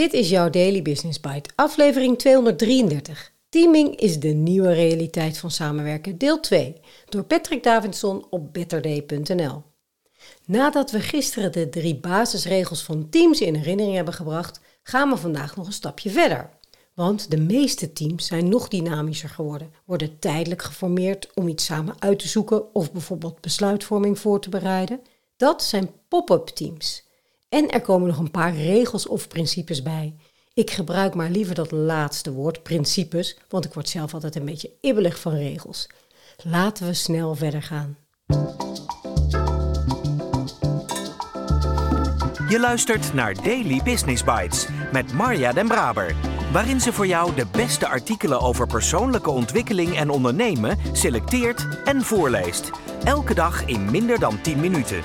Dit is jouw Daily Business Bite, aflevering 233. Teaming is de nieuwe realiteit van samenwerken, deel 2, door Patrick Davidson op betterday.nl. Nadat we gisteren de drie basisregels van teams in herinnering hebben gebracht, gaan we vandaag nog een stapje verder. Want de meeste teams zijn nog dynamischer geworden, worden tijdelijk geformeerd om iets samen uit te zoeken of bijvoorbeeld besluitvorming voor te bereiden. Dat zijn pop-up teams. En er komen nog een paar regels of principes bij. Ik gebruik maar liever dat laatste woord, principes, want ik word zelf altijd een beetje ibbelig van regels. Laten we snel verder gaan. Je luistert naar Daily Business Bites met Marja Den Braber, waarin ze voor jou de beste artikelen over persoonlijke ontwikkeling en ondernemen selecteert en voorleest. Elke dag in minder dan 10 minuten.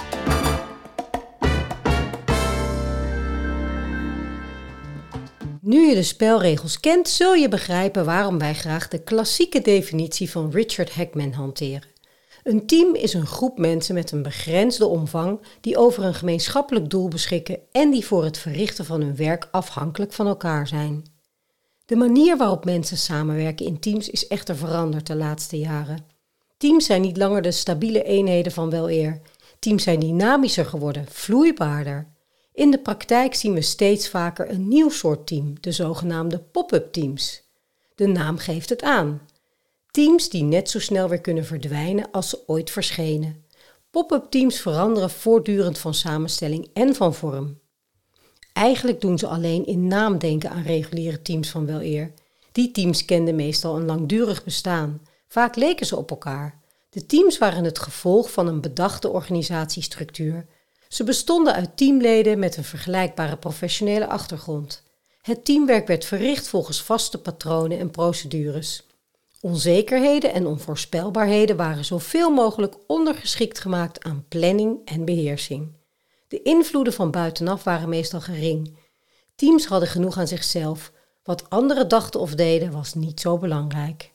Nu je de spelregels kent, zul je begrijpen waarom wij graag de klassieke definitie van Richard Hackman hanteren. Een team is een groep mensen met een begrensde omvang die over een gemeenschappelijk doel beschikken en die voor het verrichten van hun werk afhankelijk van elkaar zijn. De manier waarop mensen samenwerken in teams is echter veranderd de laatste jaren. Teams zijn niet langer de stabiele eenheden van wel eer. Teams zijn dynamischer geworden, vloeibaarder. In de praktijk zien we steeds vaker een nieuw soort team, de zogenaamde pop-up teams. De naam geeft het aan. Teams die net zo snel weer kunnen verdwijnen als ze ooit verschenen. Pop-up teams veranderen voortdurend van samenstelling en van vorm. Eigenlijk doen ze alleen in naam denken aan reguliere teams van wel eer. Die teams kenden meestal een langdurig bestaan. Vaak leken ze op elkaar. De teams waren het gevolg van een bedachte organisatiestructuur. Ze bestonden uit teamleden met een vergelijkbare professionele achtergrond. Het teamwerk werd verricht volgens vaste patronen en procedures. Onzekerheden en onvoorspelbaarheden waren zoveel mogelijk ondergeschikt gemaakt aan planning en beheersing. De invloeden van buitenaf waren meestal gering. Teams hadden genoeg aan zichzelf. Wat anderen dachten of deden was niet zo belangrijk.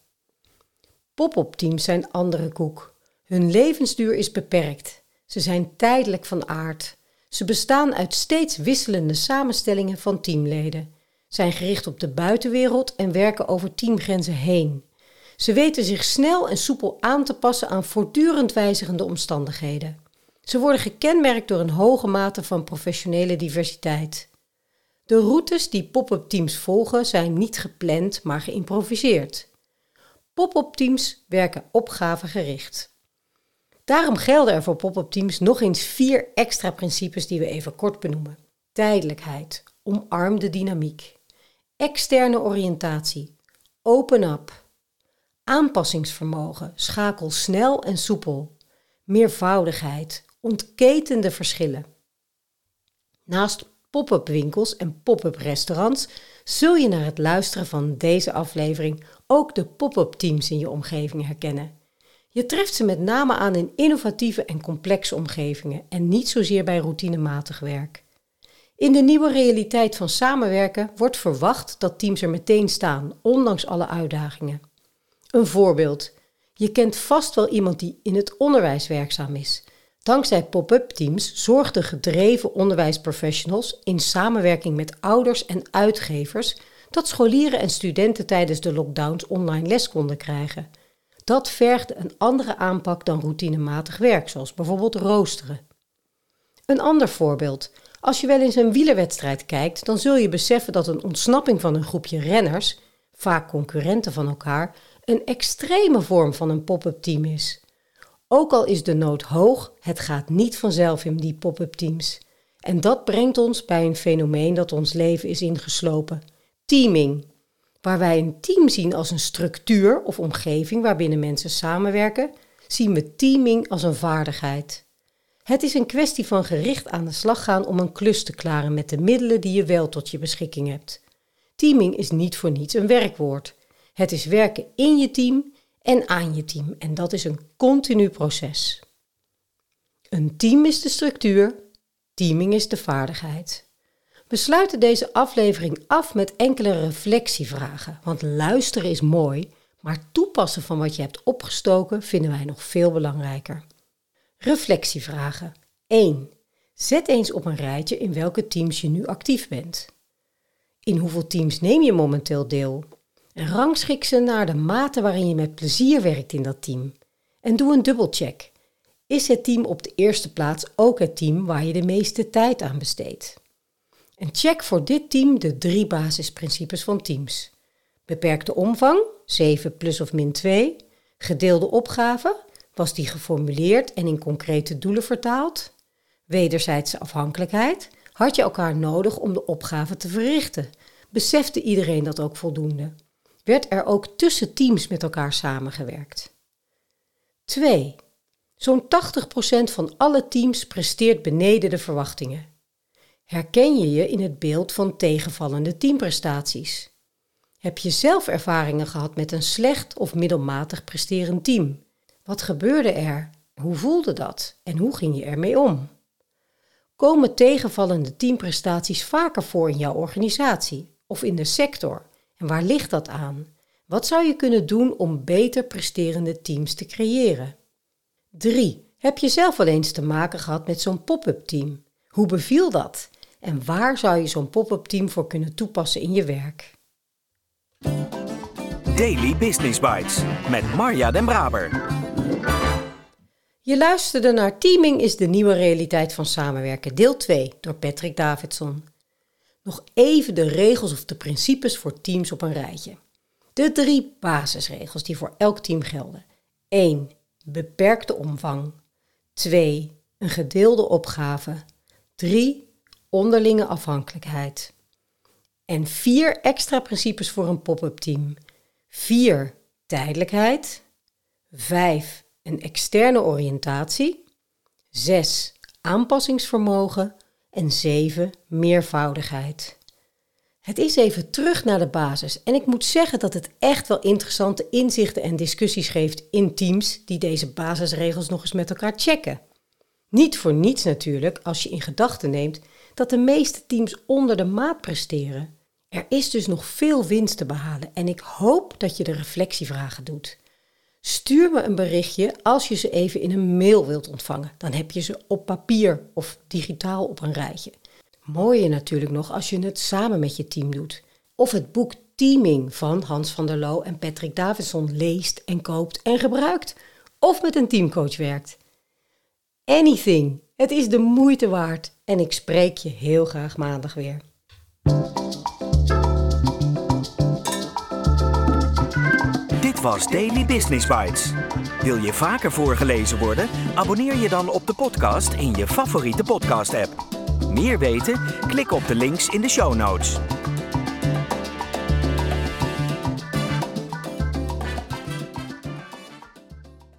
Pop-up teams zijn andere koek. Hun levensduur is beperkt. Ze zijn tijdelijk van aard. Ze bestaan uit steeds wisselende samenstellingen van teamleden, zijn gericht op de buitenwereld en werken over teamgrenzen heen. Ze weten zich snel en soepel aan te passen aan voortdurend wijzigende omstandigheden. Ze worden gekenmerkt door een hoge mate van professionele diversiteit. De routes die pop-up teams volgen zijn niet gepland, maar geïmproviseerd. Pop-up teams werken opgavegericht. Daarom gelden er voor pop-up teams nog eens vier extra principes die we even kort benoemen. Tijdelijkheid, omarm de dynamiek. Externe oriëntatie, open up. Aanpassingsvermogen, schakel snel en soepel. Meervoudigheid, ontketen de verschillen. Naast pop-up winkels en pop-up restaurants zul je naar het luisteren van deze aflevering ook de pop-up teams in je omgeving herkennen. Je treft ze met name aan in innovatieve en complexe omgevingen en niet zozeer bij routinematig werk. In de nieuwe realiteit van samenwerken wordt verwacht dat teams er meteen staan, ondanks alle uitdagingen. Een voorbeeld. Je kent vast wel iemand die in het onderwijs werkzaam is. Dankzij pop-up teams zorgden gedreven onderwijsprofessionals in samenwerking met ouders en uitgevers dat scholieren en studenten tijdens de lockdowns online les konden krijgen. Dat vergde een andere aanpak dan routinematig werk, zoals bijvoorbeeld roosteren. Een ander voorbeeld. Als je wel eens een wielerwedstrijd kijkt, dan zul je beseffen dat een ontsnapping van een groepje renners, vaak concurrenten van elkaar, een extreme vorm van een pop-up team is. Ook al is de nood hoog, het gaat niet vanzelf in die pop-up teams. En dat brengt ons bij een fenomeen dat ons leven is ingeslopen: teaming. Waar wij een team zien als een structuur of omgeving waarbinnen mensen samenwerken, zien we teaming als een vaardigheid. Het is een kwestie van gericht aan de slag gaan om een klus te klaren met de middelen die je wel tot je beschikking hebt. Teaming is niet voor niets een werkwoord. Het is werken in je team en aan je team en dat is een continu proces. Een team is de structuur, teaming is de vaardigheid. We sluiten deze aflevering af met enkele reflectievragen, want luisteren is mooi, maar toepassen van wat je hebt opgestoken vinden wij nog veel belangrijker. Reflectievragen 1. Zet eens op een rijtje in welke teams je nu actief bent. In hoeveel teams neem je momenteel deel? En rangschik ze naar de mate waarin je met plezier werkt in dat team. En doe een dubbelcheck. Is het team op de eerste plaats ook het team waar je de meeste tijd aan besteedt? En check voor dit team de drie basisprincipes van teams. Beperkte omvang, 7 plus of min 2. Gedeelde opgave, was die geformuleerd en in concrete doelen vertaald? Wederzijdse afhankelijkheid, had je elkaar nodig om de opgave te verrichten? Besefte iedereen dat ook voldoende? Werd er ook tussen teams met elkaar samengewerkt? 2. Zo'n 80% van alle teams presteert beneden de verwachtingen. Herken je je in het beeld van tegenvallende teamprestaties? Heb je zelf ervaringen gehad met een slecht of middelmatig presterend team? Wat gebeurde er? Hoe voelde dat? En hoe ging je ermee om? Komen tegenvallende teamprestaties vaker voor in jouw organisatie of in de sector? En waar ligt dat aan? Wat zou je kunnen doen om beter presterende teams te creëren? 3. Heb je zelf wel eens te maken gehad met zo'n pop-up team? Hoe beviel dat? En waar zou je zo'n pop-up team voor kunnen toepassen in je werk? Daily Business Bites met Marja Den Braber. Je luisterde naar Teaming is de nieuwe realiteit van samenwerken, deel 2 door Patrick Davidson. Nog even de regels of de principes voor teams op een rijtje. De drie basisregels die voor elk team gelden. 1. Beperkte omvang. 2. Een gedeelde opgave. 3 onderlinge afhankelijkheid. En vier extra principes voor een pop-up team. 4. Tijdelijkheid. 5. Een externe oriëntatie. 6. Aanpassingsvermogen. En 7. Meervoudigheid. Het is even terug naar de basis en ik moet zeggen dat het echt wel interessante inzichten en discussies geeft in teams die deze basisregels nog eens met elkaar checken. Niet voor niets natuurlijk als je in gedachten neemt dat de meeste teams onder de maat presteren. Er is dus nog veel winst te behalen en ik hoop dat je de reflectievragen doet. Stuur me een berichtje als je ze even in een mail wilt ontvangen. Dan heb je ze op papier of digitaal op een rijtje. Mooier natuurlijk nog als je het samen met je team doet. Of het boek Teaming van Hans van der Loo en Patrick Davidson leest en koopt en gebruikt. Of met een teamcoach werkt. Anything. Het is de moeite waard en ik spreek je heel graag maandag weer. Dit was Daily Business Bites. Wil je vaker voorgelezen worden? Abonneer je dan op de podcast in je favoriete podcast-app. Meer weten? Klik op de links in de show notes.